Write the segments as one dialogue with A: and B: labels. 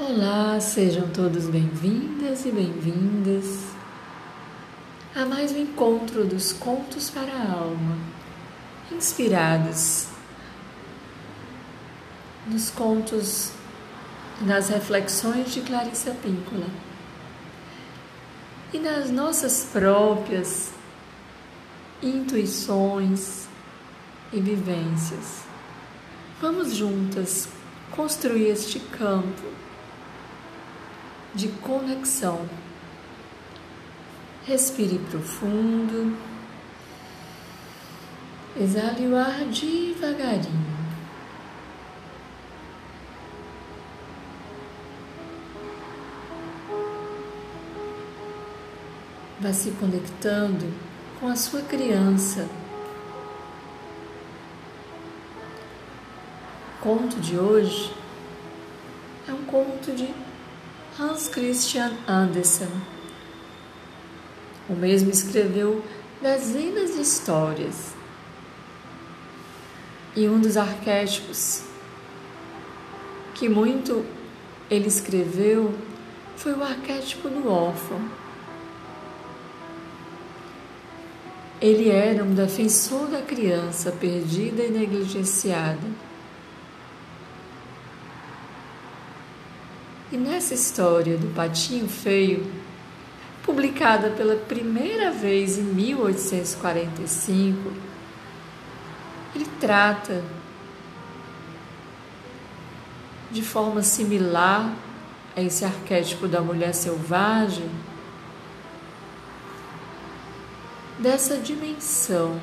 A: Olá, sejam todos bem-vindas e bem-vindas a mais um encontro dos Contos para a Alma, inspirados nos contos nas reflexões de Clarissa Píncola e nas nossas próprias intuições e vivências. Vamos juntas construir este campo de conexão. Respire profundo. Exale o ar devagarinho. Vá se conectando com a sua criança. O conto de hoje é um conto de Hans Christian Andersen. O mesmo escreveu dezenas de histórias. E um dos arquétipos que muito ele escreveu foi o arquétipo do órfão. Ele era um defensor da criança perdida e negligenciada E nessa história do Patinho Feio, publicada pela primeira vez em 1845, ele trata de forma similar a esse arquétipo da mulher selvagem, dessa dimensão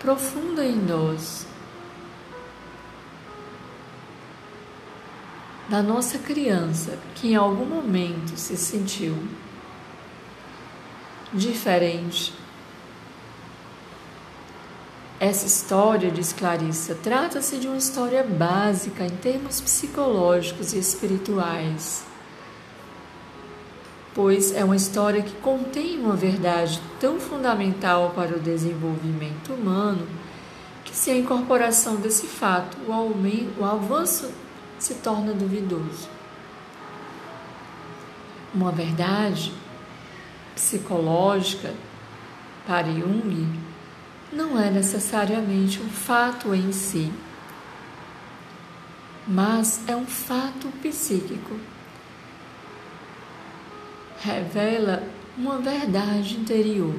A: profunda em nós da nossa criança que em algum momento se sentiu diferente. Essa história, diz Clarissa, trata-se de uma história básica em termos psicológicos e espirituais, pois é uma história que contém uma verdade tão fundamental para o desenvolvimento humano que, se a incorporação desse fato, o, aumento, o avanço se torna duvidoso. Uma verdade psicológica para Jung não é necessariamente um fato em si, mas é um fato psíquico. Revela uma verdade interior.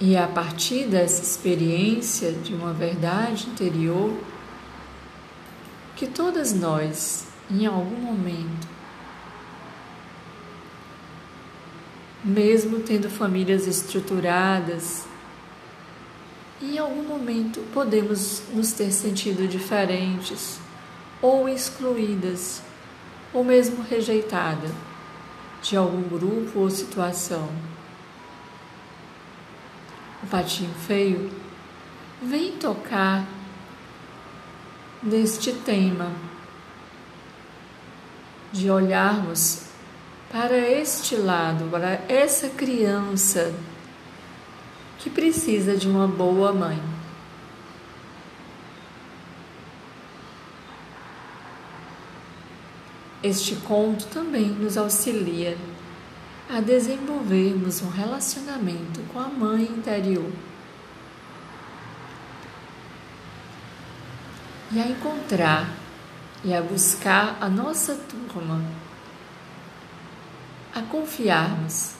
A: E a partir dessa experiência de uma verdade interior, que todas nós, em algum momento, mesmo tendo famílias estruturadas, em algum momento podemos nos ter sentido diferentes ou excluídas ou mesmo rejeitada de algum grupo ou situação. O patinho feio vem tocar deste tema, de olharmos para este lado, para essa criança que precisa de uma boa mãe. Este conto também nos auxilia a desenvolvermos um relacionamento com a mãe interior. E a encontrar e a buscar a nossa turma, a confiarmos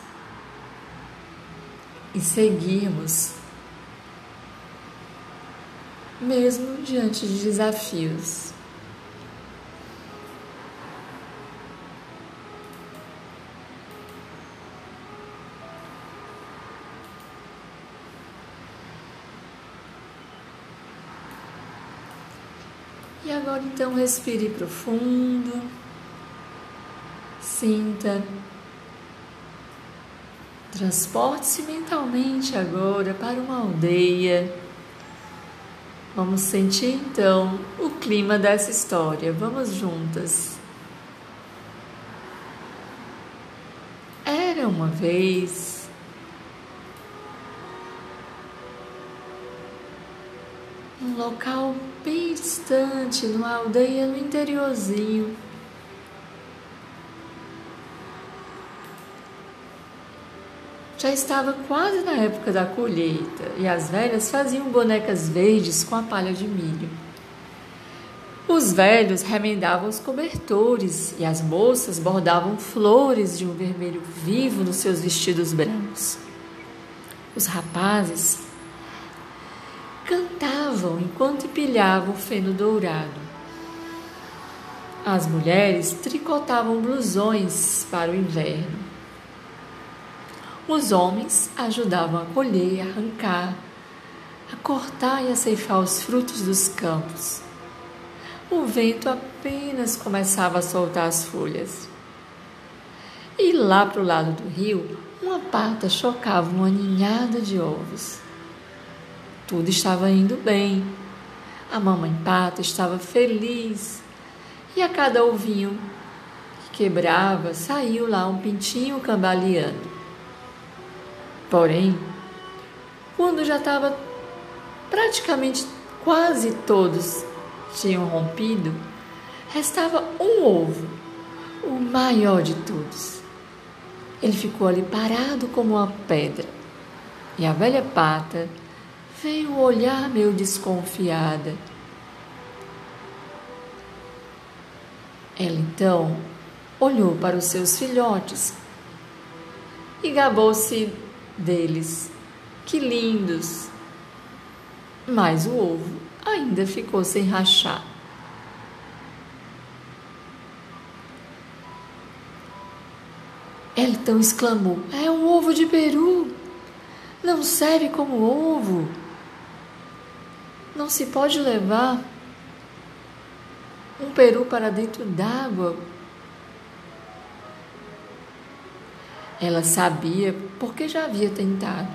A: e seguirmos, mesmo diante de desafios. E agora então respire profundo, sinta, transporte-se mentalmente agora para uma aldeia. Vamos sentir então o clima dessa história. Vamos juntas. Era uma vez um local bem distante, numa aldeia no interiorzinho. Já estava quase na época da colheita e as velhas faziam bonecas verdes com a palha de milho. Os velhos remendavam os cobertores e as moças bordavam flores de um vermelho vivo nos seus vestidos brancos. Os rapazes cantavam enquanto empilhavam feno dourado. As mulheres tricotavam blusões para o inverno. Os homens ajudavam a colher, a arrancar, a cortar e a ceifar os frutos dos campos. O vento apenas começava a soltar as folhas. E lá para o lado do rio, uma pata chocava uma ninhada de ovos. Tudo estava indo bem. A mamãe pata estava feliz. E a cada ovinho que quebrava, saiu lá um pintinho cambaleando. Porém, quando já estava praticamente quase todos tinham rompido, restava um ovo, o maior de todos. Ele ficou ali parado como uma pedra. E a velha pata veio olhar meio desconfiada. Ela então olhou para os seus filhotes e gabou-se deles. Que lindos! Mas o ovo ainda ficou sem rachar. Ela então exclamou: É um ovo de peru! Não serve como ovo! Não se pode levar um peru para dentro d'água. Ela sabia porque já havia tentado.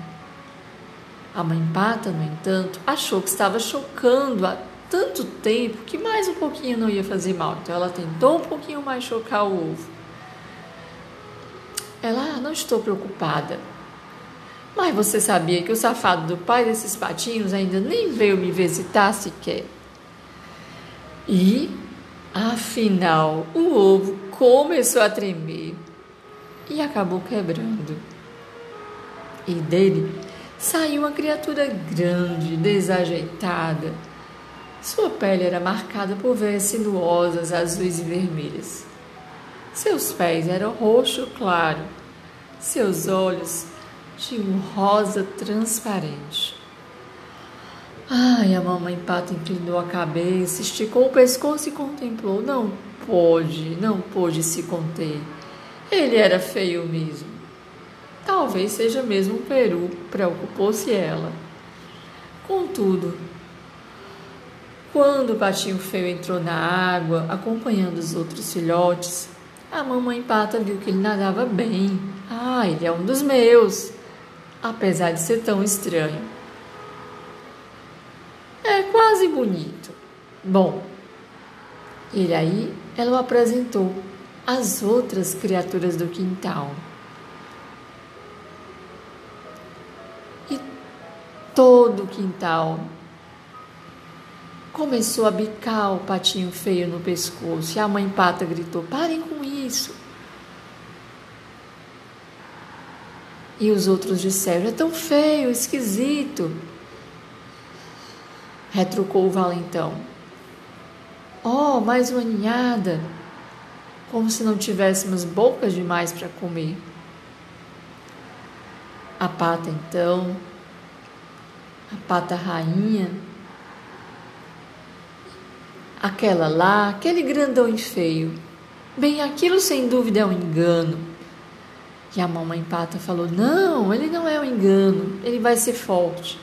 A: A mãe pata, no entanto, achou que estava chocando há tanto tempo que mais um pouquinho não ia fazer mal. Então ela tentou um pouquinho mais chocar o ovo. Ela, ah, não estou preocupada. Mas você sabia que o safado do pai desses patinhos ainda nem veio me visitar sequer? E, afinal, o ovo começou a tremer e acabou quebrando. E dele saiu uma criatura grande, desajeitada. Sua pele era marcada por veias sinuosas, azuis e vermelhas. Seus pés eram roxo claro, seus olhos de um rosa transparente. Ai, a mamãe pata inclinou a cabeça, esticou o pescoço e contemplou. Não pôde, não pôde se conter. Ele era feio mesmo. Talvez seja mesmo um peru, preocupou-se ela. Contudo, quando o patinho feio entrou na água, acompanhando os outros filhotes, a mamãe pata viu que ele nadava bem. Ah, ele é um dos meus apesar de ser tão estranho. É quase bonito. Bom, e aí ela o apresentou às outras criaturas do quintal. E todo o quintal começou a bicar o patinho feio no pescoço. E a mãe pata gritou: Parem com isso. E os outros disseram: É tão feio, esquisito. Retrucou o valentão. Oh, mais uma ninhada! Como se não tivéssemos bocas demais para comer. A pata, então, a pata rainha, aquela lá, aquele grandão e feio. Bem, aquilo sem dúvida é um engano. E a mamãe pata falou: Não, ele não é um engano, ele vai ser forte.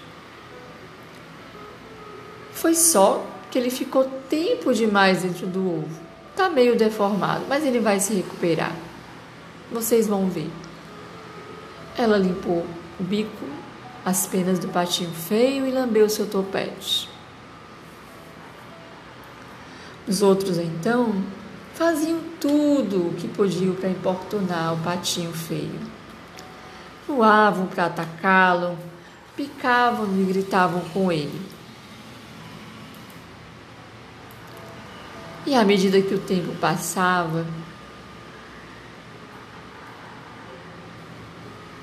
A: Foi só que ele ficou tempo demais dentro do ovo. Tá meio deformado, mas ele vai se recuperar. Vocês vão ver. Ela limpou o bico, as penas do patinho feio e lambeu seu topete. Os outros então faziam tudo o que podiam para importunar o patinho feio. Voavam para atacá-lo, picavam e gritavam com ele. E à medida que o tempo passava,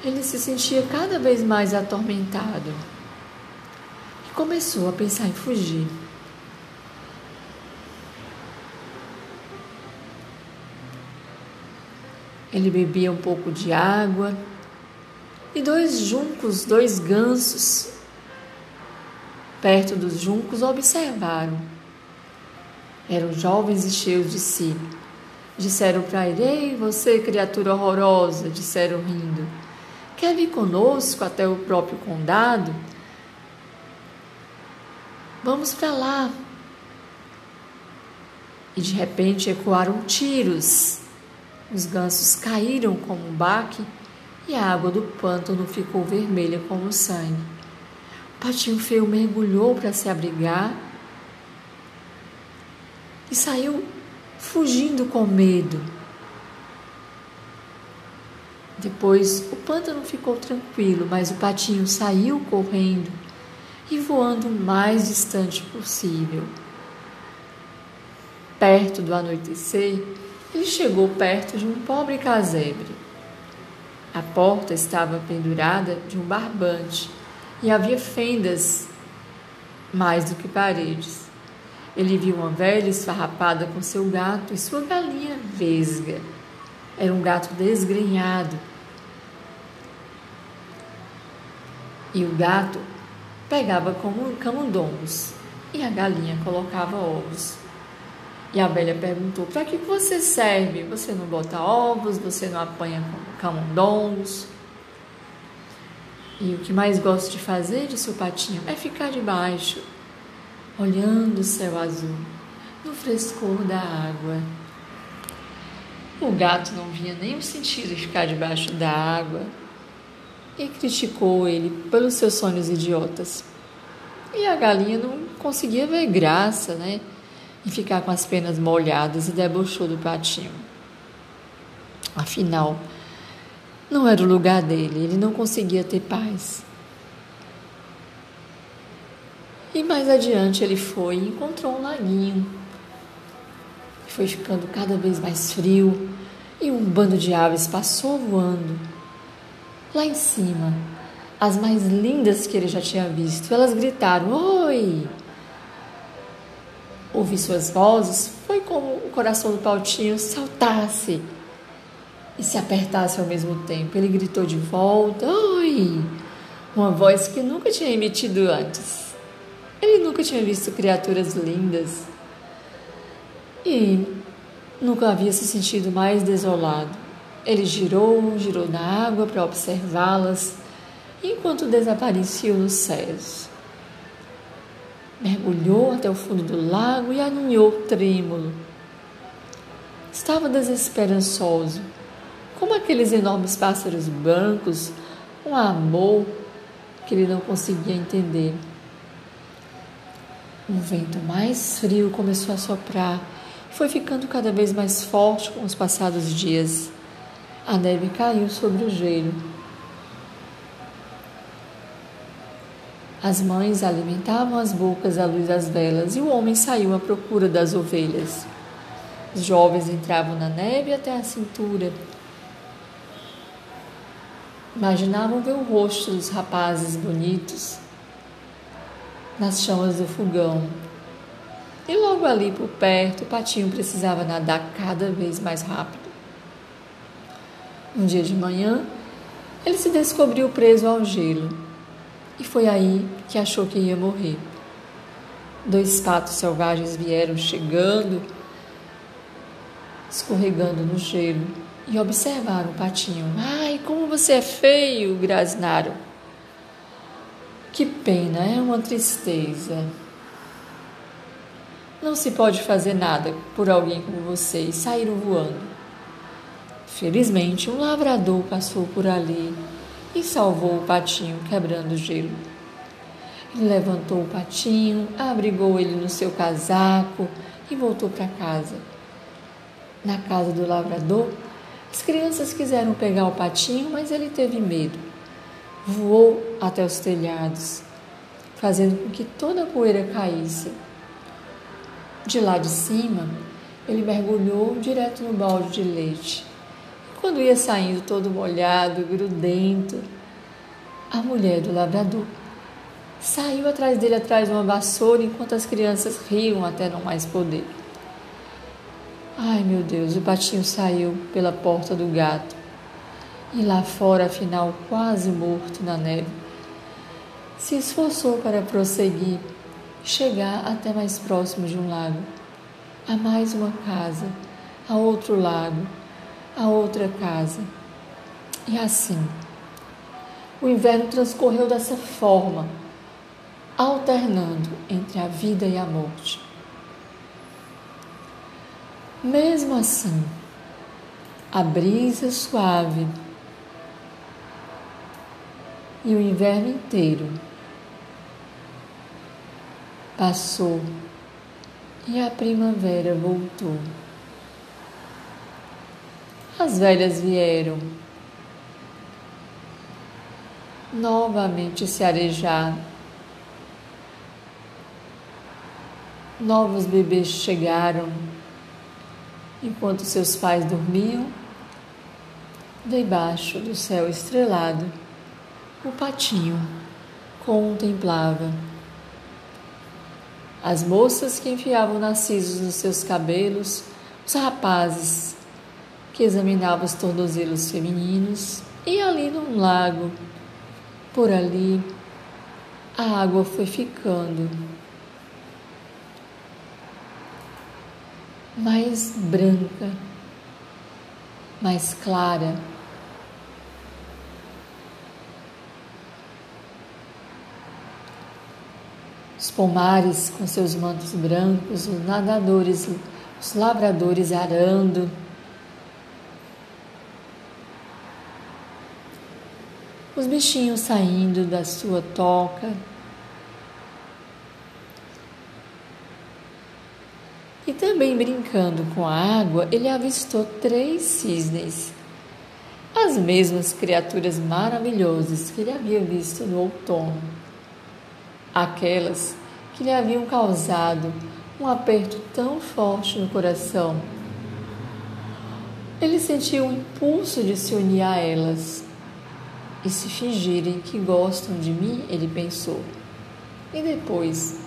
A: ele se sentia cada vez mais atormentado e começou a pensar em fugir. Ele bebia um pouco de água e dois juncos, dois gansos, perto dos juncos, observaram. Eram jovens e cheios de si. Disseram para ele: Ei, você, criatura horrorosa, disseram rindo. Quer vir conosco até o próprio condado? Vamos para lá. E de repente ecoaram tiros os gansos caíram como um baque e a água do pântano ficou vermelha como sangue. O patinho feio mergulhou para se abrigar e saiu fugindo com medo. Depois o pântano ficou tranquilo, mas o patinho saiu correndo e voando o mais distante possível. Perto do anoitecer, ele chegou perto de um pobre casebre. A porta estava pendurada de um barbante e havia fendas mais do que paredes. Ele viu uma velha esfarrapada com seu gato e sua galinha vesga. Era um gato desgrenhado. E o gato pegava como camundongos e a galinha colocava ovos. E a velha perguntou: Para que você serve? Você não bota ovos, você não apanha camundongos. E o que mais gosto de fazer, disse o patinho, é ficar debaixo, olhando o céu azul, no frescor da água. O gato não via o sentido de ficar debaixo da água e criticou ele pelos seus sonhos idiotas. E a galinha não conseguia ver graça, né? Ficar com as penas molhadas e debochou do patinho. Afinal, não era o lugar dele, ele não conseguia ter paz. E mais adiante ele foi e encontrou um laguinho. Foi ficando cada vez mais frio e um bando de aves passou voando. Lá em cima, as mais lindas que ele já tinha visto, elas gritaram: Oi! Ouvir suas vozes, foi como o coração do Pautinho saltasse e se apertasse ao mesmo tempo. Ele gritou de volta: Oi! Uma voz que nunca tinha emitido antes. Ele nunca tinha visto criaturas lindas e nunca havia se sentido mais desolado. Ele girou, girou na água para observá-las enquanto desapareciam nos céus mergulhou até o fundo do lago e aninhou trêmulo. Estava desesperançoso, como aqueles enormes pássaros brancos, um amor que ele não conseguia entender. Um vento mais frio começou a soprar e foi ficando cada vez mais forte com os passados dias. A neve caiu sobre o gelo As mães alimentavam as bocas à luz das velas e o homem saiu à procura das ovelhas. Os jovens entravam na neve até a cintura. Imaginavam ver o rosto dos rapazes bonitos nas chamas do fogão. E logo ali por perto, o patinho precisava nadar cada vez mais rápido. Um dia de manhã, ele se descobriu preso ao gelo e foi aí que achou que ia morrer. Dois patos selvagens vieram chegando, escorregando no gelo, e observaram o patinho. Ai, como você é feio! grasnaram. Que pena, é uma tristeza. Não se pode fazer nada por alguém como você e saíram voando. Felizmente, um lavrador passou por ali e salvou o patinho quebrando o gelo. Ele levantou o patinho, abrigou ele no seu casaco e voltou para casa. Na casa do lavrador, as crianças quiseram pegar o patinho, mas ele teve medo. Voou até os telhados, fazendo com que toda a poeira caísse. De lá de cima, ele mergulhou direto no balde de leite. Quando ia saindo todo molhado, grudento, a mulher do labrador saiu atrás dele atrás de uma vassoura enquanto as crianças riam até não mais poder. Ai meu Deus, o patinho saiu pela porta do gato. E lá fora, afinal, quase morto na neve, se esforçou para prosseguir, chegar até mais próximo de um lago, a mais uma casa, a outro lago, a outra casa. E assim, o inverno transcorreu dessa forma, alternando entre a vida e a morte. Mesmo assim, a brisa suave e o inverno inteiro passou e a primavera voltou. As velhas vieram novamente se arejar. Novos bebês chegaram enquanto seus pais dormiam. Debaixo do céu estrelado, o patinho contemplava as moças que enfiavam narcisos nos seus cabelos, os rapazes que examinavam os tornozelos femininos, e ali num lago, por ali, a água foi ficando mais branca, mais clara. Os pomares com seus mantos brancos, os nadadores, os lavradores arando. Os bichinhos saindo da sua toca. E também brincando com a água, ele avistou três cisnes, as mesmas criaturas maravilhosas que ele havia visto no outono aquelas que lhe haviam causado um aperto tão forte no coração. Ele sentiu o impulso de se unir a elas. E se fingirem que gostam de mim, ele pensou. E depois,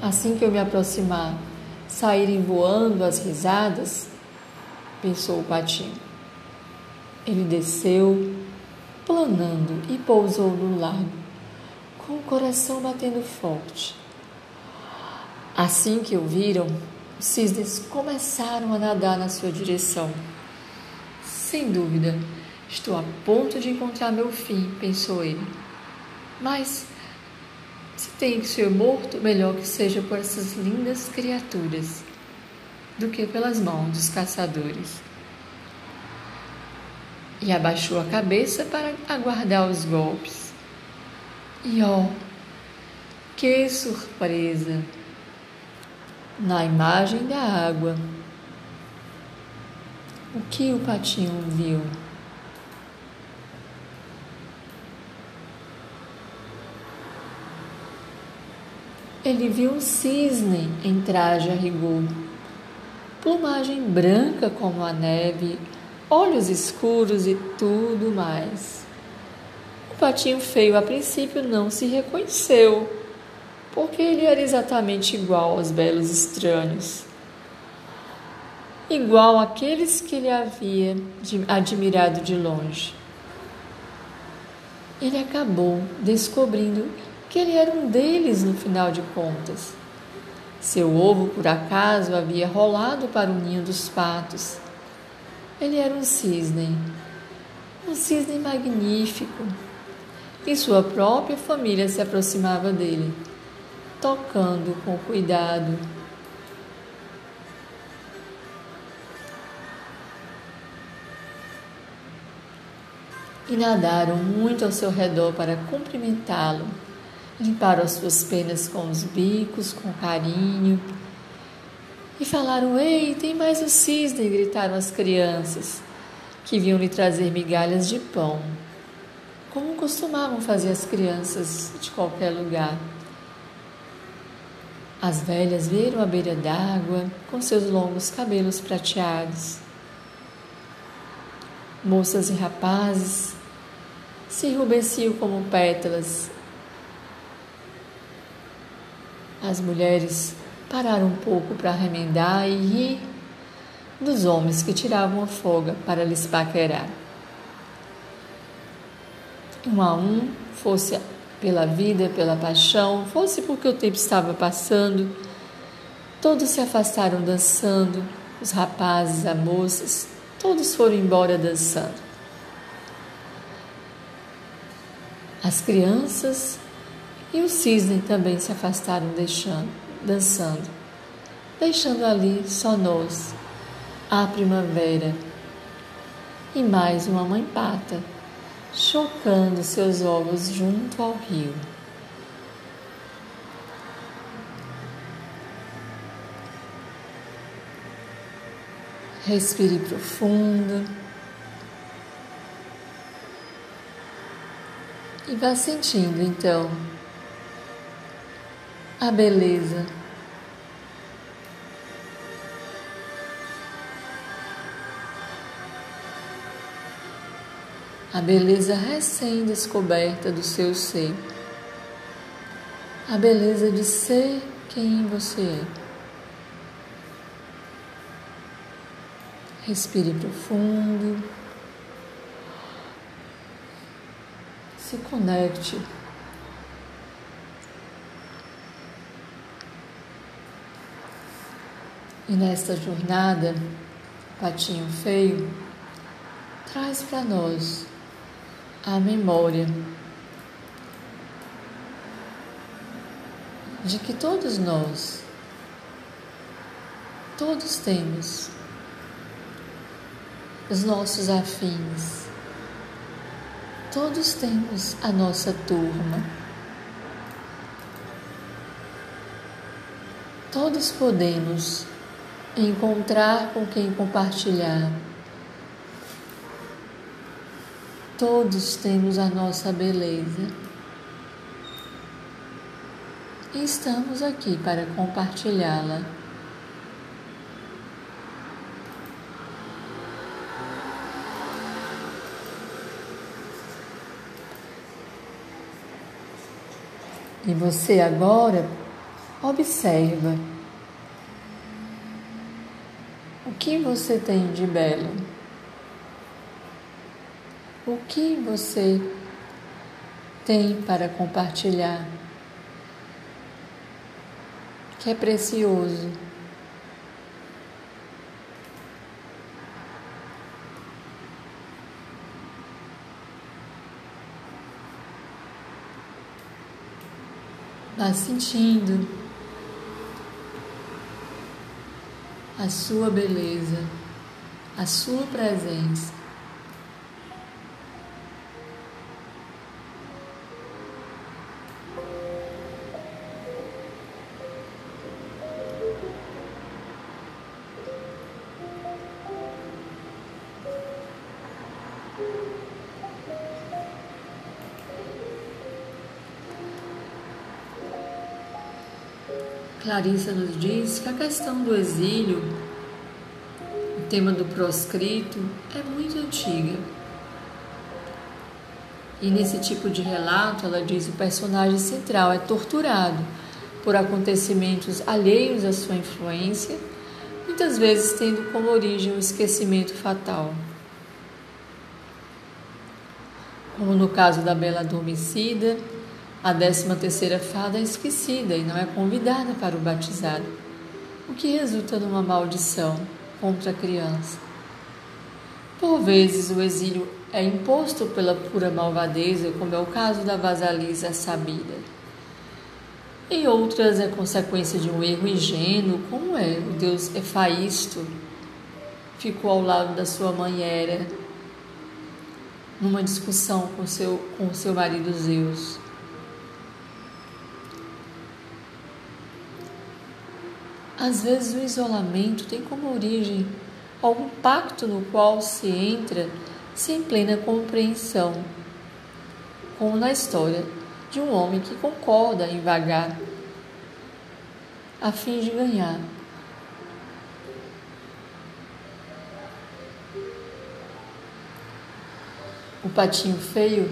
A: assim que eu me aproximar, saírem voando as risadas, pensou o patinho. Ele desceu, planando, e pousou no lago com o coração batendo forte. Assim que o viram, os cisnes começaram a nadar na sua direção. Sem dúvida, estou a ponto de encontrar meu fim, pensou ele. Mas, se tem que ser morto, melhor que seja por essas lindas criaturas do que pelas mãos dos caçadores. E abaixou a cabeça para aguardar os golpes. E ó, que surpresa! Na imagem da água, o que o patinho viu? Ele viu um cisne em traje a rigor, plumagem branca como a neve, olhos escuros e tudo mais. O patinho feio a princípio não se reconheceu, porque ele era exatamente igual aos belos estranhos. Igual àqueles que ele havia admirado de longe. Ele acabou descobrindo que ele era um deles no final de contas. Seu ovo, por acaso, havia rolado para o ninho dos patos. Ele era um cisne, um cisne magnífico, e sua própria família se aproximava dele, tocando com cuidado. E nadaram muito ao seu redor para cumprimentá-lo. Limparam as suas penas com os bicos, com carinho. E falaram: Ei, tem mais o cisne! gritaram as crianças, que vinham lhe trazer migalhas de pão como costumavam fazer as crianças de qualquer lugar. As velhas viram à beira d'água com seus longos cabelos prateados. Moças e rapazes se enrubesciam como pétalas. As mulheres pararam um pouco para remendar e rir dos homens que tiravam a folga para lhes paquerar. Um a um, fosse pela vida, pela paixão, fosse porque o tempo estava passando, todos se afastaram dançando, os rapazes, as moças, todos foram embora dançando. As crianças e o cisne também se afastaram deixando, dançando, deixando ali só nós, a primavera e mais uma mãe pata chocando seus ovos junto ao rio. Respire profundo e vá sentindo então a beleza a beleza recém-descoberta do seu ser, a beleza de ser quem você é. Respire profundo. Se conecte. E nesta jornada, patinho feio, traz para nós a memória de que todos nós, todos temos os nossos afins, todos temos a nossa turma, todos podemos encontrar com quem compartilhar Todos temos a nossa beleza. E estamos aqui para compartilhá-la. E você agora observa o que você tem de belo. O que você tem para compartilhar que é precioso? Vá sentindo a sua beleza, a sua presença. Clarissa nos diz que a questão do exílio, o tema do proscrito, é muito antiga. E nesse tipo de relato, ela diz o personagem central é torturado por acontecimentos alheios à sua influência, muitas vezes tendo como origem o esquecimento fatal. Como no caso da Bela Adormecida, a décima terceira fada é esquecida e não é convidada para o batizado, o que resulta numa maldição contra a criança. Por vezes o exílio é imposto pela pura malvadeza, como é o caso da vasalisa sabida. Em outras é consequência de um erro ingênuo, como é o deus Efaisto ficou ao lado da sua mãe Hera numa discussão com seu, com seu marido Zeus. Às vezes o isolamento tem como origem algum pacto no qual se entra sem plena compreensão, como na história de um homem que concorda em vagar a fim de ganhar. O patinho feio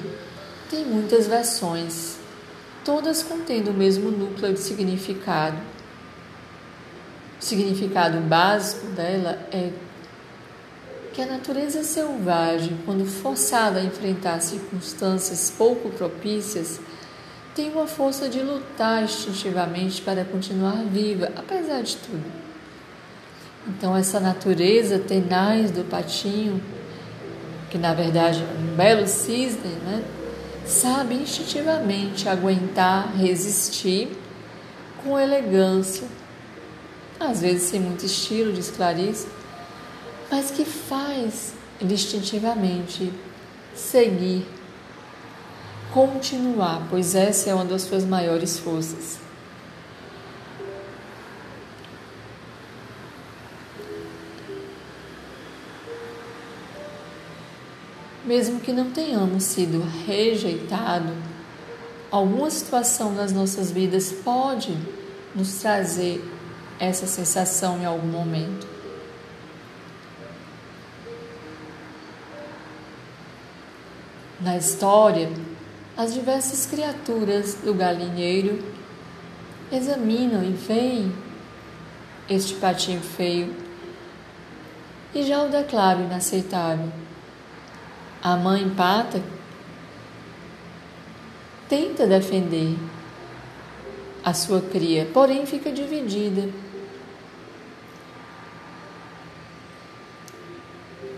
A: tem muitas versões, todas contendo o mesmo núcleo de significado. Significado básico dela é que a natureza selvagem, quando forçada a enfrentar circunstâncias pouco propícias, tem uma força de lutar instintivamente para continuar viva, apesar de tudo. Então, essa natureza tenaz do patinho que na verdade é um belo cisne, né? sabe instintivamente aguentar, resistir com elegância, às vezes sem muito estilo, diz Clarice, mas que faz instintivamente seguir, continuar, pois essa é uma das suas maiores forças. mesmo que não tenhamos sido rejeitados, alguma situação nas nossas vidas pode nos trazer essa sensação em algum momento. Na história, as diversas criaturas do galinheiro examinam e veem este patinho feio e já o declaram inaceitável. A mãe pata tenta defender a sua cria, porém fica dividida.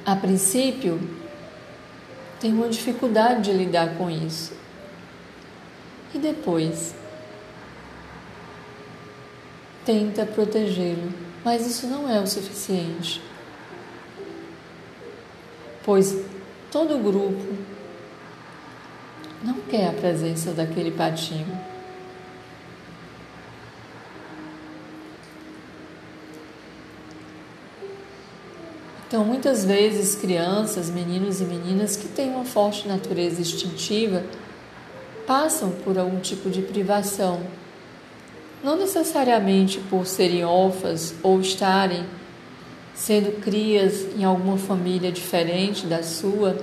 A: A princípio, tem uma dificuldade de lidar com isso. E depois, tenta protegê-lo, mas isso não é o suficiente. Pois Todo grupo não quer a presença daquele patinho. Então, muitas vezes, crianças, meninos e meninas que têm uma forte natureza instintiva passam por algum tipo de privação, não necessariamente por serem órfãs ou estarem sendo crias em alguma família diferente da sua,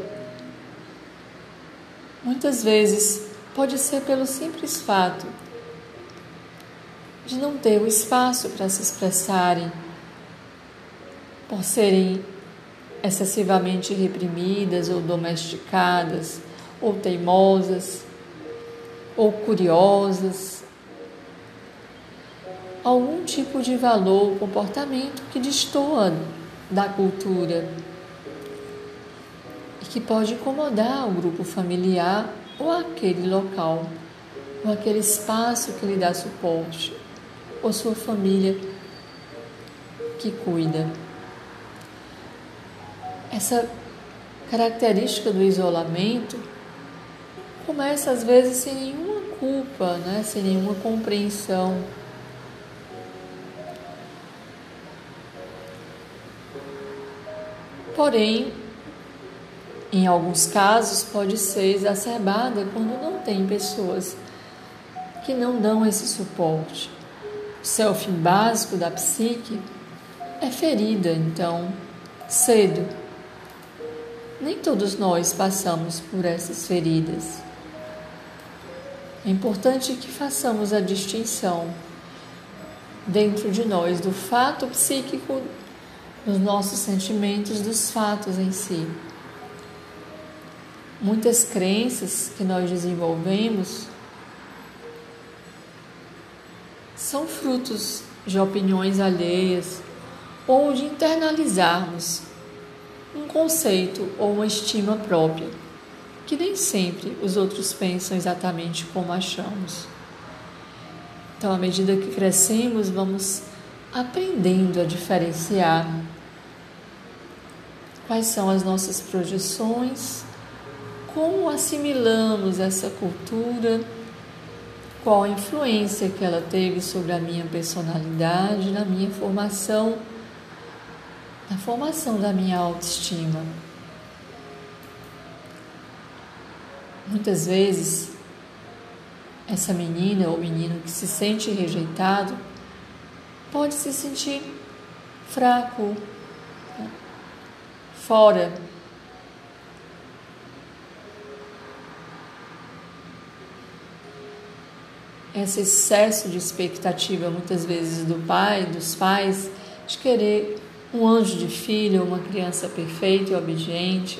A: muitas vezes pode ser pelo simples fato de não ter o espaço para se expressarem, por serem excessivamente reprimidas ou domesticadas, ou teimosas, ou curiosas, algum tipo de valor ou comportamento que destoa da cultura e que pode incomodar o grupo familiar ou aquele local, ou aquele espaço que lhe dá suporte, ou sua família que cuida. Essa característica do isolamento começa às vezes sem nenhuma culpa, né? sem nenhuma compreensão Porém, em alguns casos pode ser exacerbada quando não tem pessoas que não dão esse suporte. O selfie básico da psique é ferida, então, cedo. Nem todos nós passamos por essas feridas. É importante que façamos a distinção dentro de nós do fato psíquico nos nossos sentimentos dos fatos em si. Muitas crenças que nós desenvolvemos são frutos de opiniões alheias ou de internalizarmos um conceito ou uma estima própria, que nem sempre os outros pensam exatamente como achamos. Então, à medida que crescemos, vamos aprendendo a diferenciar quais são as nossas projeções, como assimilamos essa cultura, qual a influência que ela teve sobre a minha personalidade, na minha formação, na formação da minha autoestima. Muitas vezes, essa menina ou menino que se sente rejeitado pode se sentir fraco, né? fora. Esse excesso de expectativa, muitas vezes, do pai, dos pais, de querer um anjo de filho, uma criança perfeita e obediente,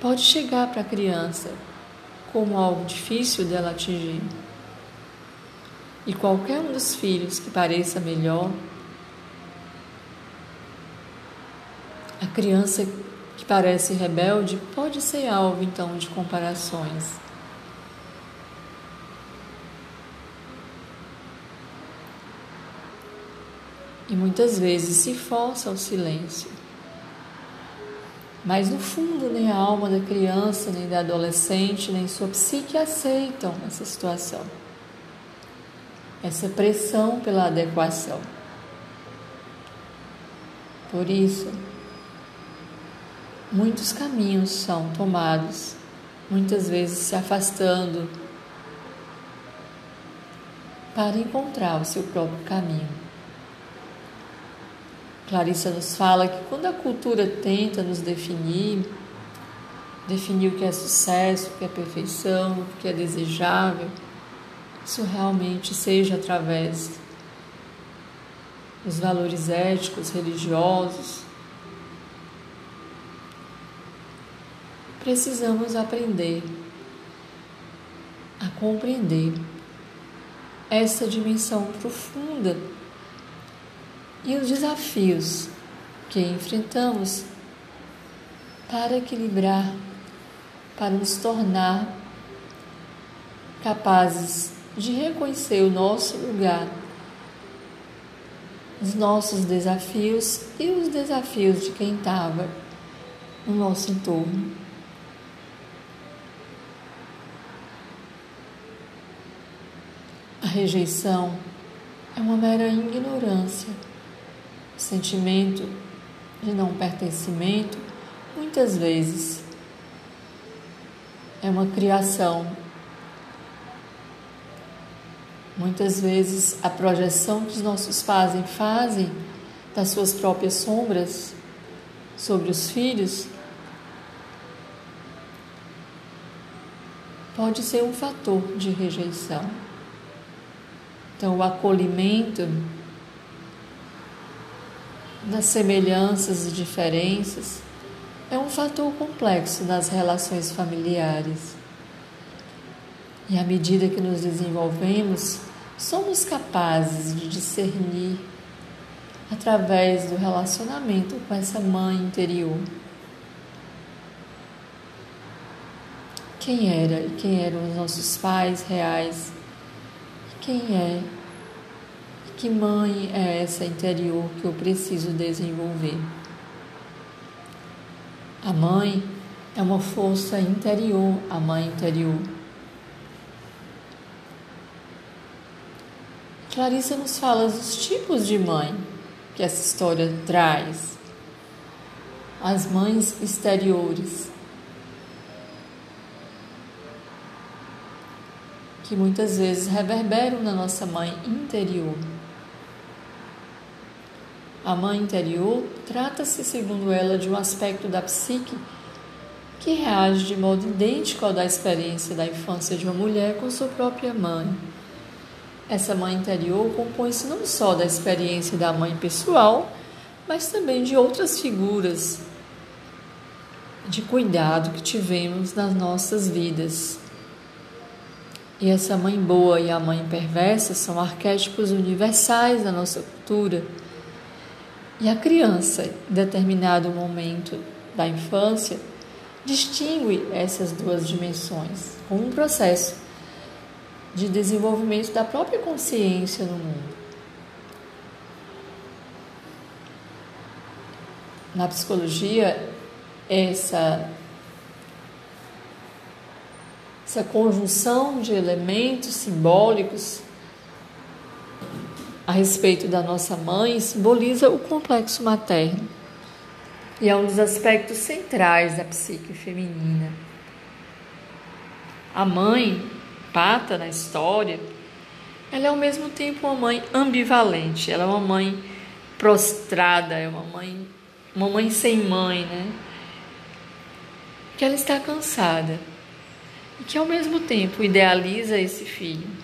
A: pode chegar para a criança como algo difícil dela atingir. E qualquer um dos filhos que pareça melhor, a criança que parece rebelde pode ser alvo então de comparações. E muitas vezes se força ao silêncio. Mas no fundo, nem a alma da criança, nem da adolescente, nem sua psique aceitam essa situação. Essa pressão pela adequação. Por isso, muitos caminhos são tomados, muitas vezes se afastando para encontrar o seu próprio caminho. Clarissa nos fala que quando a cultura tenta nos definir, definir o que é sucesso, o que é perfeição, o que é desejável, isso realmente seja através dos valores éticos, religiosos. Precisamos aprender a compreender essa dimensão profunda e os desafios que enfrentamos para equilibrar, para nos tornar capazes de reconhecer o nosso lugar, os nossos desafios e os desafios de quem estava no nosso entorno. A rejeição é uma mera ignorância sentimento de não pertencimento, muitas vezes é uma criação. Muitas vezes a projeção que os nossos pais fazem das suas próprias sombras sobre os filhos pode ser um fator de rejeição. Então, o acolhimento das semelhanças e diferenças é um fator complexo nas relações familiares. E à medida que nos desenvolvemos, somos capazes de discernir através do relacionamento com essa mãe interior. Quem era e quem eram os nossos pais reais? E quem é que mãe é essa interior que eu preciso desenvolver? A mãe é uma força interior, a mãe interior. Clarissa nos fala dos tipos de mãe que essa história traz. As mães exteriores, que muitas vezes reverberam na nossa mãe interior. A mãe interior trata-se, segundo ela, de um aspecto da psique que reage de modo idêntico ao da experiência da infância de uma mulher com sua própria mãe. Essa mãe interior compõe-se não só da experiência da mãe pessoal, mas também de outras figuras de cuidado que tivemos nas nossas vidas. E essa mãe boa e a mãe perversa são arquétipos universais da nossa cultura e a criança, em determinado momento da infância, distingue essas duas dimensões como um processo de desenvolvimento da própria consciência no mundo. Na psicologia, essa, essa conjunção de elementos simbólicos a respeito da nossa mãe simboliza o complexo materno e é um dos aspectos centrais da psique feminina. A mãe, pata na história, ela é ao mesmo tempo uma mãe ambivalente, ela é uma mãe prostrada, é uma mãe, uma mãe sem mãe, né? Que ela está cansada e que ao mesmo tempo idealiza esse filho.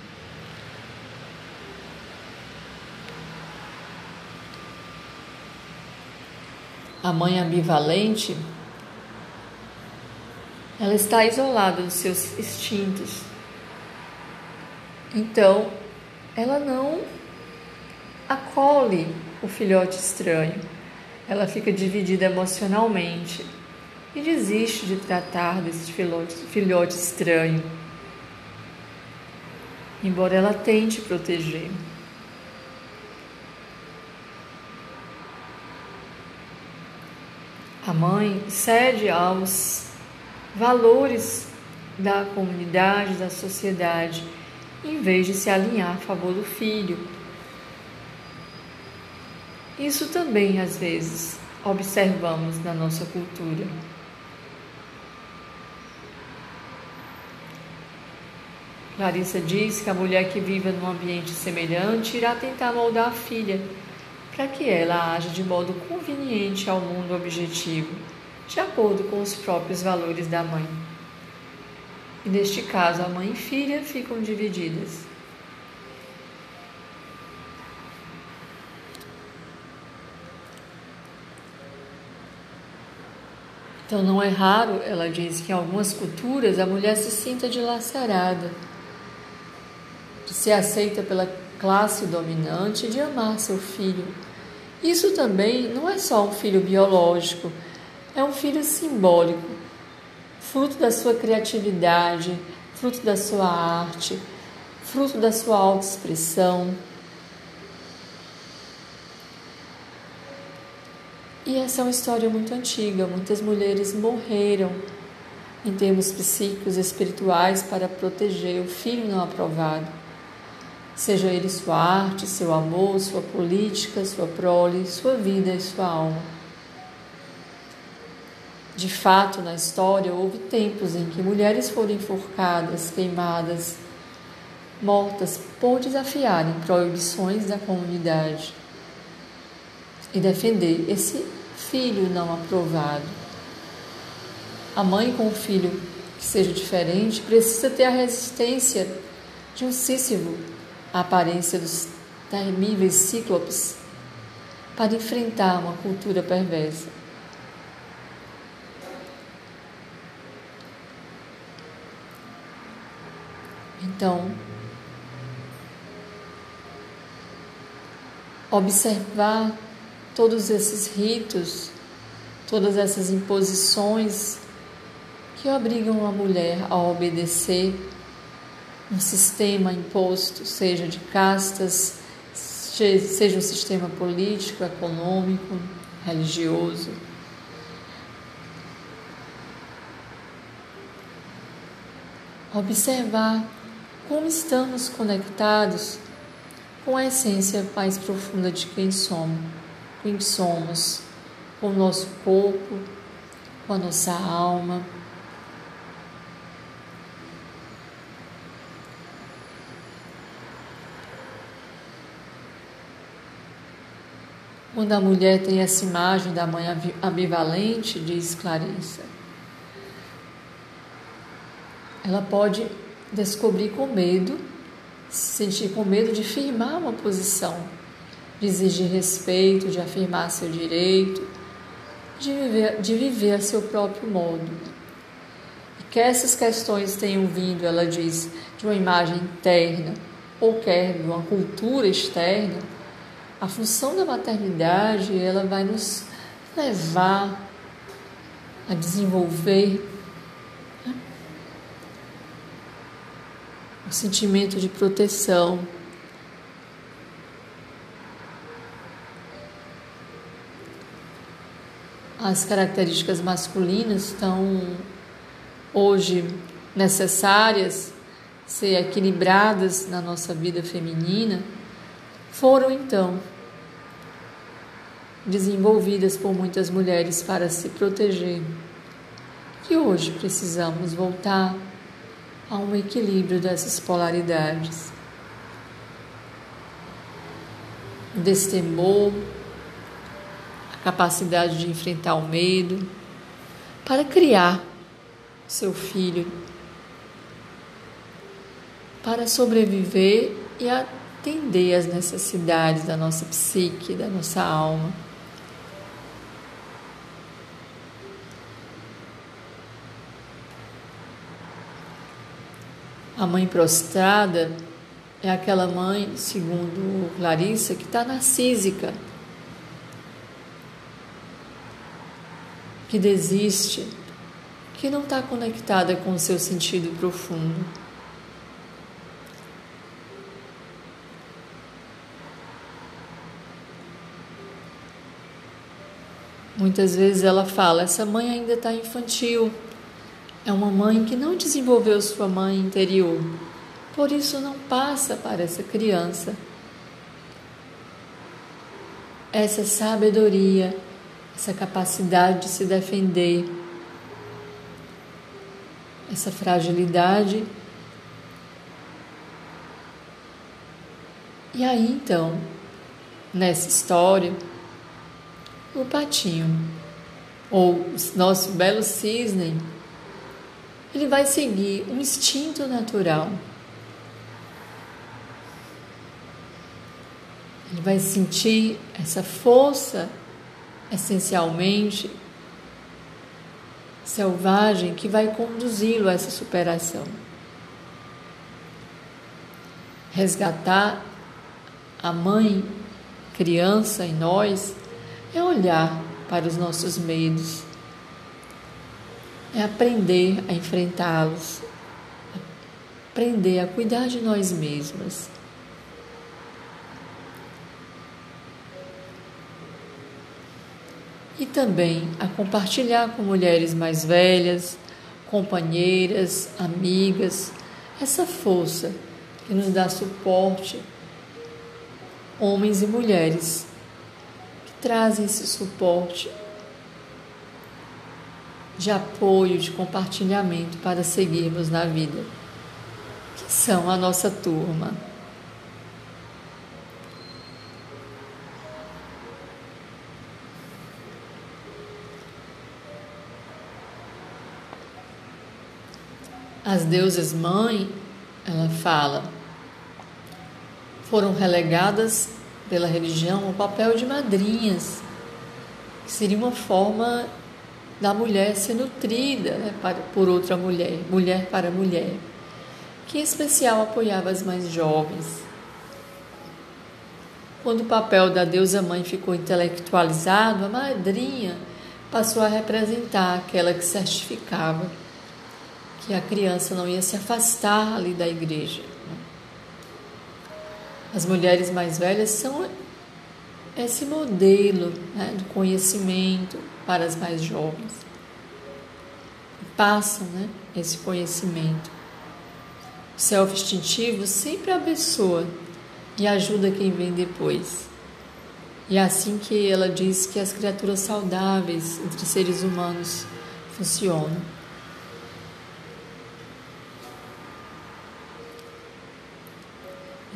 A: A mãe ambivalente, ela está isolada dos seus instintos. Então, ela não acolhe o filhote estranho. Ela fica dividida emocionalmente e desiste de tratar desse filhote, filhote estranho, embora ela tente proteger. A mãe cede aos valores da comunidade, da sociedade, em vez de se alinhar a favor do filho. Isso também, às vezes, observamos na nossa cultura. Larissa diz que a mulher que vive num ambiente semelhante irá tentar moldar a filha para que ela haja de modo conveniente ao mundo objetivo, de acordo com os próprios valores da mãe. E neste caso, a mãe e filha ficam divididas. Então não é raro, ela diz, que em algumas culturas a mulher se sinta dilacerada de ser aceita pela classe dominante de amar seu filho. Isso também não é só um filho biológico, é um filho simbólico, fruto da sua criatividade, fruto da sua arte, fruto da sua autoexpressão. E essa é uma história muito antiga. Muitas mulheres morreram em termos psíquicos e espirituais para proteger o filho não aprovado seja ele sua arte, seu amor, sua política, sua prole, sua vida e sua alma. De fato, na história, houve tempos em que mulheres foram enforcadas, queimadas, mortas por desafiarem proibições da comunidade e defender esse filho não aprovado. A mãe com um filho que seja diferente precisa ter a resistência de um Sísifo a aparência dos temíveis cíclopes para enfrentar uma cultura perversa. Então, observar todos esses ritos, todas essas imposições que obrigam a mulher a obedecer um sistema imposto, seja de castas, seja um sistema político, econômico, religioso. Observar como estamos conectados com a essência mais profunda de quem somos, quem somos, com o nosso corpo, com a nossa alma Quando a mulher tem essa imagem da mãe ambivalente, diz Clarissa, ela pode descobrir com medo, se sentir com medo de firmar uma posição, de exigir respeito, de afirmar seu direito, de viver, de viver a seu próprio modo. E que essas questões tenham vindo, ela diz, de uma imagem interna ou quer de uma cultura externa, a função da maternidade, ela vai nos levar a desenvolver né, o sentimento de proteção. As características masculinas estão hoje necessárias ser equilibradas na nossa vida feminina foram então desenvolvidas por muitas mulheres para se proteger. E hoje precisamos voltar a um equilíbrio dessas polaridades. o destemor, a capacidade de enfrentar o medo, para criar seu filho, para sobreviver e atender às necessidades da nossa psique, da nossa alma. A mãe prostrada é aquela mãe, segundo Larissa, que está narcísica, que desiste, que não está conectada com o seu sentido profundo. Muitas vezes ela fala: essa mãe ainda está infantil. É uma mãe que não desenvolveu sua mãe interior. Por isso não passa para essa criança essa sabedoria, essa capacidade de se defender, essa fragilidade. E aí então, nessa história, o patinho, ou nosso belo cisne, ele vai seguir um instinto natural. Ele vai sentir essa força essencialmente selvagem que vai conduzi-lo a essa superação. Resgatar a mãe, criança em nós é olhar para os nossos medos, é aprender a enfrentá-los, aprender a cuidar de nós mesmas. E também a compartilhar com mulheres mais velhas, companheiras, amigas, essa força que nos dá suporte, homens e mulheres trazem esse suporte de apoio, de compartilhamento para seguirmos na vida, que são a nossa turma. As deusas mãe, ela fala, foram relegadas pela religião o papel de madrinhas, que seria uma forma da mulher ser nutrida né, por outra mulher, mulher para mulher, que em especial apoiava as mais jovens. Quando o papel da deusa mãe ficou intelectualizado, a madrinha passou a representar aquela que certificava que a criança não ia se afastar ali da igreja. As mulheres mais velhas são esse modelo né, do conhecimento para as mais jovens. Passam né, esse conhecimento. O self-instintivo sempre abençoa e ajuda quem vem depois. E é assim que ela diz que as criaturas saudáveis entre seres humanos funcionam.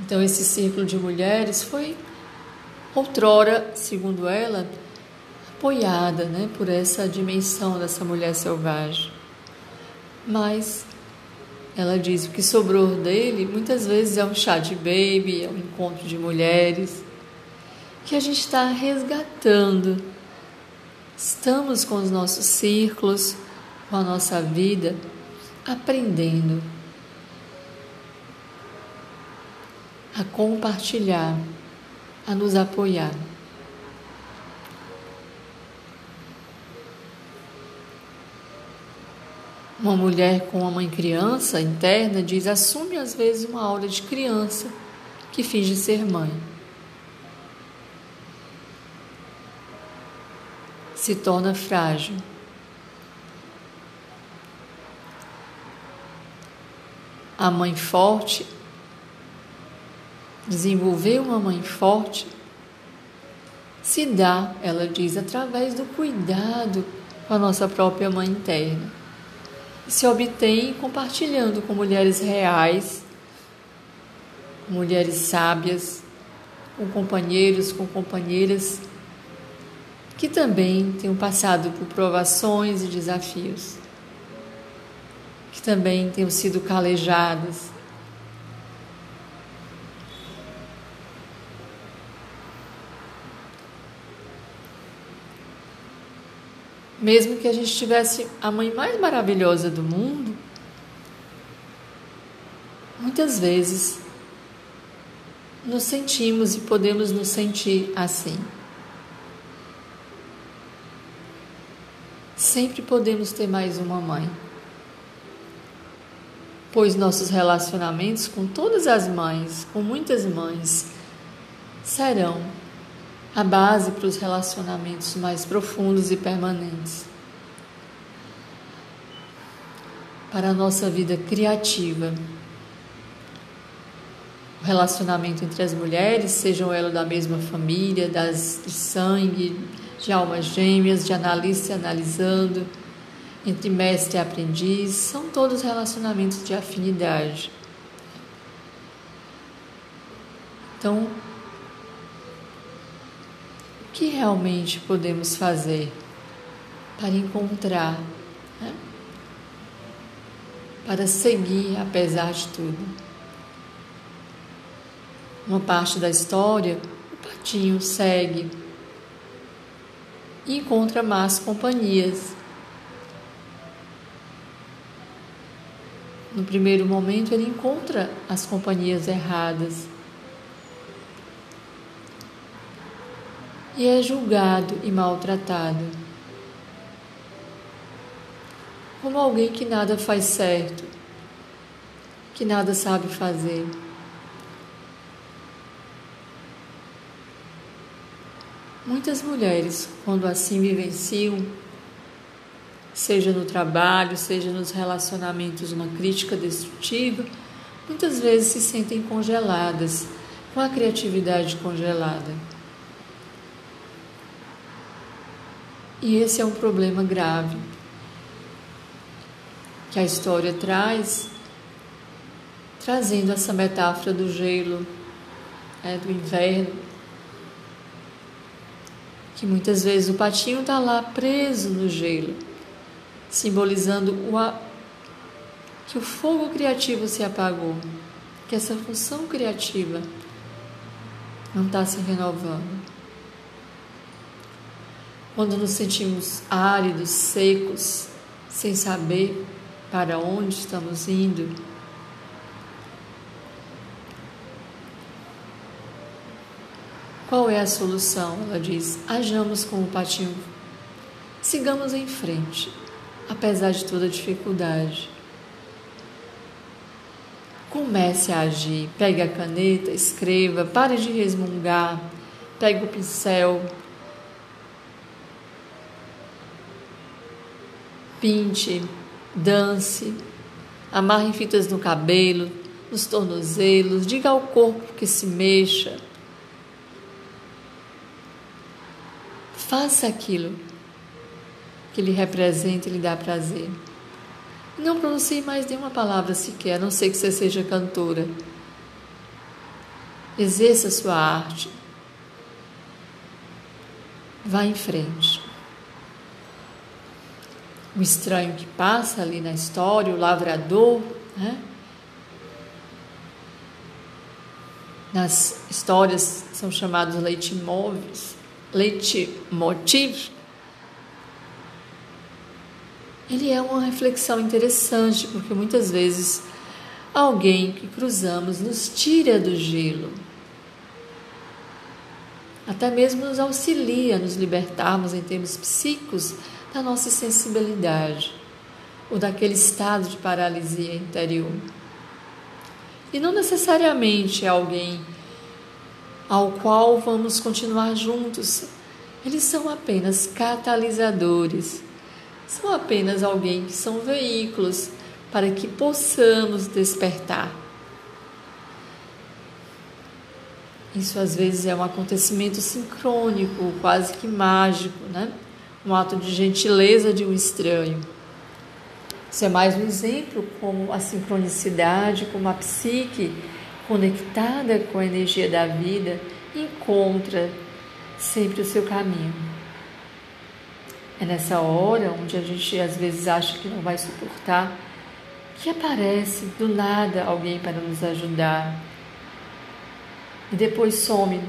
A: Então, esse círculo de mulheres foi outrora, segundo ela, apoiada né, por essa dimensão dessa mulher selvagem. Mas ela diz o que sobrou dele muitas vezes é um chá de baby, é um encontro de mulheres, que a gente está resgatando. Estamos com os nossos círculos, com a nossa vida, aprendendo a compartilhar, a nos apoiar. Uma mulher com uma mãe criança interna diz: assume às vezes uma aura de criança que finge ser mãe. Se torna frágil. A mãe forte Desenvolver uma mãe forte se dá, ela diz, através do cuidado com a nossa própria mãe interna. Se obtém compartilhando com mulheres reais, mulheres sábias, com companheiros, com companheiras que também tenham passado por provações e desafios, que também tenham sido calejadas. Mesmo que a gente tivesse a mãe mais maravilhosa do mundo, muitas vezes nos sentimos e podemos nos sentir assim. Sempre podemos ter mais uma mãe, pois nossos relacionamentos com todas as mães, com muitas mães, serão a base para os relacionamentos mais profundos e permanentes. Para a nossa vida criativa. O relacionamento entre as mulheres, sejam elas da mesma família, das de sangue, de almas gêmeas, de analista e analisando, entre mestre e aprendiz, são todos relacionamentos de afinidade. Então, o que realmente podemos fazer para encontrar, né? para seguir apesar de tudo? Uma parte da história, o patinho segue e encontra más companhias. No primeiro momento, ele encontra as companhias erradas e é julgado e maltratado como alguém que nada faz certo, que nada sabe fazer. Muitas mulheres, quando assim vivenciam, seja no trabalho, seja nos relacionamentos, uma crítica destrutiva, muitas vezes se sentem congeladas, com a criatividade congelada. E esse é um problema grave que a história traz, trazendo essa metáfora do gelo, é, do inverno, que muitas vezes o patinho está lá preso no gelo, simbolizando o a... que o fogo criativo se apagou, que essa função criativa não está se renovando. Quando nos sentimos áridos, secos, sem saber para onde estamos indo, Qual é a solução? Ela diz: hajamos como o patinho. Sigamos em frente, apesar de toda dificuldade. Comece a agir. Pegue a caneta, escreva, pare de resmungar, pegue o pincel, pinte, dance, amarre fitas no cabelo, nos tornozelos, diga ao corpo que se mexa Faça aquilo que lhe representa e lhe dá prazer. Não pronuncie mais nenhuma palavra sequer, a não ser que você seja cantora. Exerça sua arte. Vá em frente. O estranho que passa ali na história, o lavrador, né? Nas histórias são chamados leitmotivs leitmotiv, ele é uma reflexão interessante, porque muitas vezes alguém que cruzamos nos tira do gelo. Até mesmo nos auxilia a nos libertarmos em termos psíquicos da nossa sensibilidade ou daquele estado de paralisia interior. E não necessariamente é alguém ao qual vamos continuar juntos. Eles são apenas catalisadores, são apenas alguém que são veículos para que possamos despertar. Isso às vezes é um acontecimento sincrônico, quase que mágico, né? Um ato de gentileza de um estranho. Isso é mais um exemplo como a sincronicidade, como a psique conectada com a energia da vida, encontra sempre o seu caminho. É nessa hora onde a gente às vezes acha que não vai suportar, que aparece do nada alguém para nos ajudar e depois some.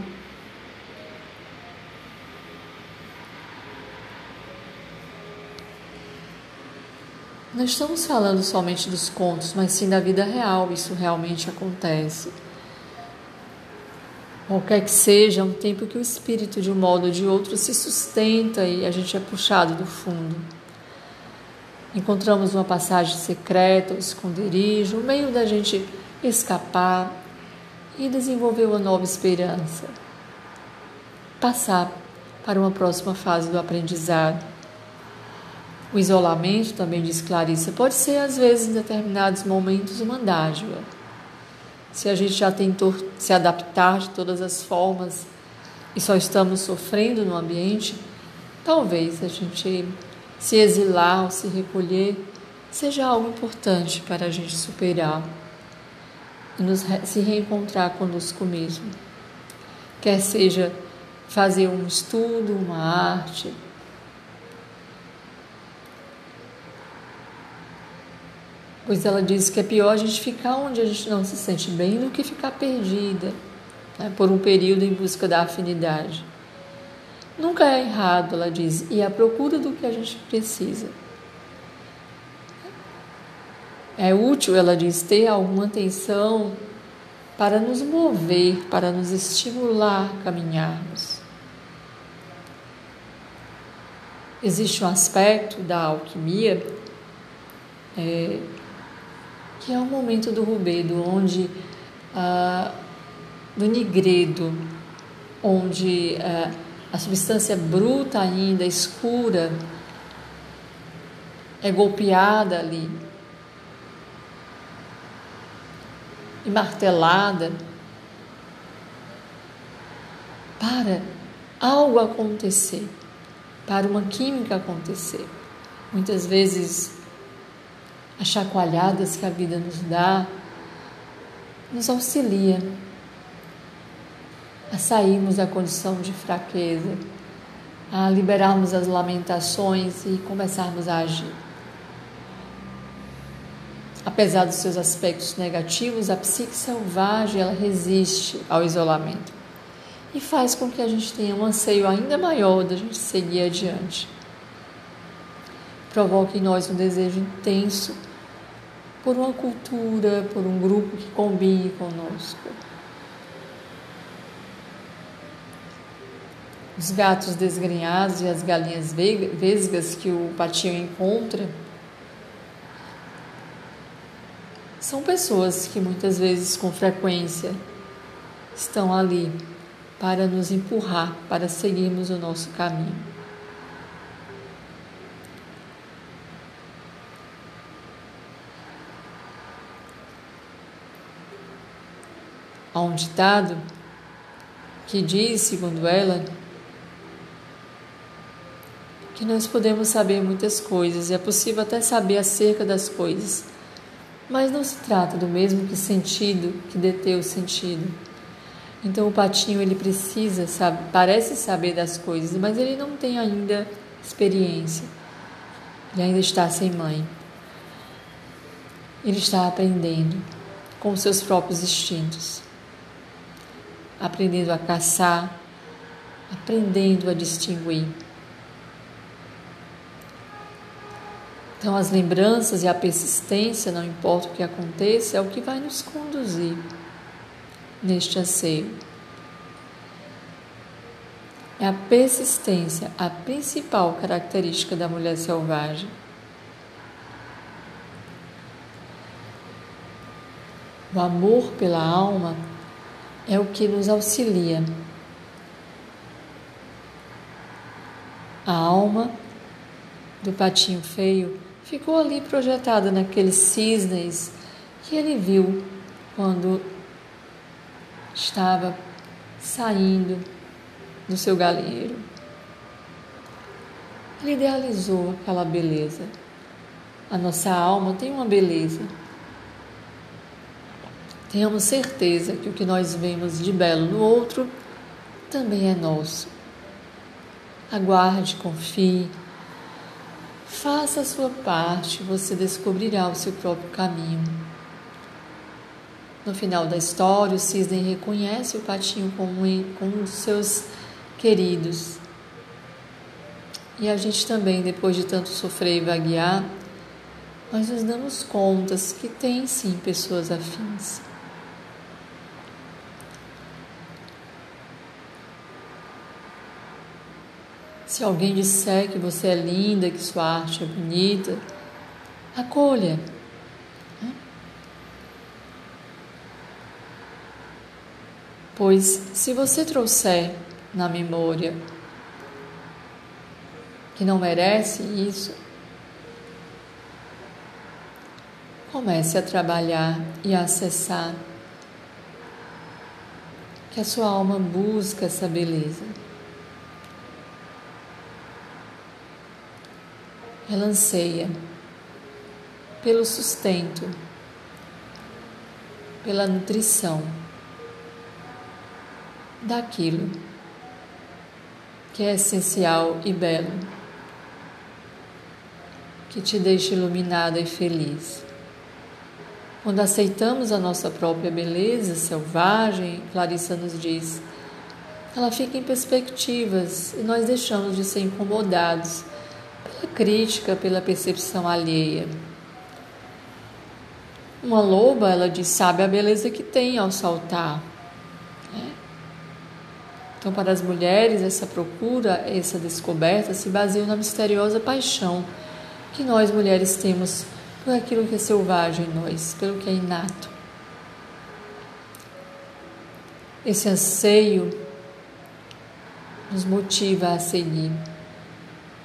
A: Não estamos falando somente dos contos, mas sim da vida real, isso realmente acontece. Qualquer que seja, um tempo que o espírito, de um modo ou de outro, se sustenta e a gente é puxado do fundo. Encontramos uma passagem secreta, um esconderijo, um meio da gente escapar e desenvolver uma nova esperança. Passar para uma próxima fase do aprendizado. O isolamento, também diz Clarissa, pode ser às vezes em determinados momentos uma dádiva se a gente já tentou se adaptar de todas as formas e só estamos sofrendo no ambiente, talvez a gente se exilar ou se recolher seja algo importante para a gente superar e nos se reencontrar conosco mesmo. Quer seja fazer um estudo, uma arte, pois ela diz que é pior a gente ficar onde a gente não se sente bem do que ficar perdida né, por um período em busca da afinidade. Nunca é errado, ela diz, e à procura do que a gente precisa. É útil, ela diz, ter alguma atenção para nos mover, para nos estimular a caminharmos. Existe um aspecto da alquimia é, que é o momento do rubedo, onde ah, do nigredo, onde ah, a substância bruta ainda, escura, é golpeada ali e martelada para algo acontecer, para uma química acontecer. Muitas vezes as chacoalhadas que a vida nos dá, nos auxilia a sairmos da condição de fraqueza, a liberarmos as lamentações e começarmos a agir. Apesar dos seus aspectos negativos, a psique selvagem ela resiste ao isolamento e faz com que a gente tenha um anseio ainda maior da gente seguir adiante provoca em nós um desejo intenso por uma cultura, por um grupo que combine conosco. Os gatos desgrenhados e as galinhas vesgas que o patinho encontra são pessoas que muitas vezes, com frequência, estão ali para nos empurrar, para seguirmos o nosso caminho. Há um ditado que diz, segundo ela, que nós podemos saber muitas coisas e é possível até saber acerca das coisas, mas não se trata do mesmo que sentido que detê o sentido. Então o patinho ele precisa, sabe, parece saber das coisas, mas ele não tem ainda experiência. Ele ainda está sem mãe. Ele está aprendendo com seus próprios instintos aprendendo a caçar, aprendendo a distinguir. Então, as lembranças e a persistência, não importa o que aconteça, é o que vai nos conduzir neste anseio. É a persistência a principal característica da mulher selvagem. O amor pela alma é o que nos auxilia. A alma do patinho feio ficou ali projetada naqueles cisnes que ele viu quando estava saindo do seu galinheiro. Ele idealizou aquela beleza. A nossa alma tem uma beleza Tenhamos certeza que o que nós vemos de belo no outro também é nosso. Aguarde, confie, faça a sua parte, você descobrirá o seu próprio caminho. No final da história, o cisne reconhece o patinho como um dos seus queridos. E a gente também, depois de tanto sofrer e vaguear, nós nos damos contas que tem sim pessoas afins. Se alguém disser que você é linda, que sua arte é bonita, acolha. Né? Pois se você trouxer na memória que não merece isso, comece a trabalhar e a acessar que a sua alma busca essa beleza. Ela anseia pelo sustento, pela nutrição daquilo que é essencial e belo, que te deixa iluminada e feliz. Quando aceitamos a nossa própria beleza selvagem, Clarissa nos diz, ela fica em perspectivas e nós deixamos de ser incomodados pela crítica, pela percepção alheia. Uma loba, ela diz, sabe a beleza que tem ao saltar. Né? Então, para as mulheres, essa procura, essa descoberta se baseia na misteriosa paixão que nós mulheres temos por aquilo que é selvagem em nós, pelo que é inato. Esse anseio nos motiva a seguir.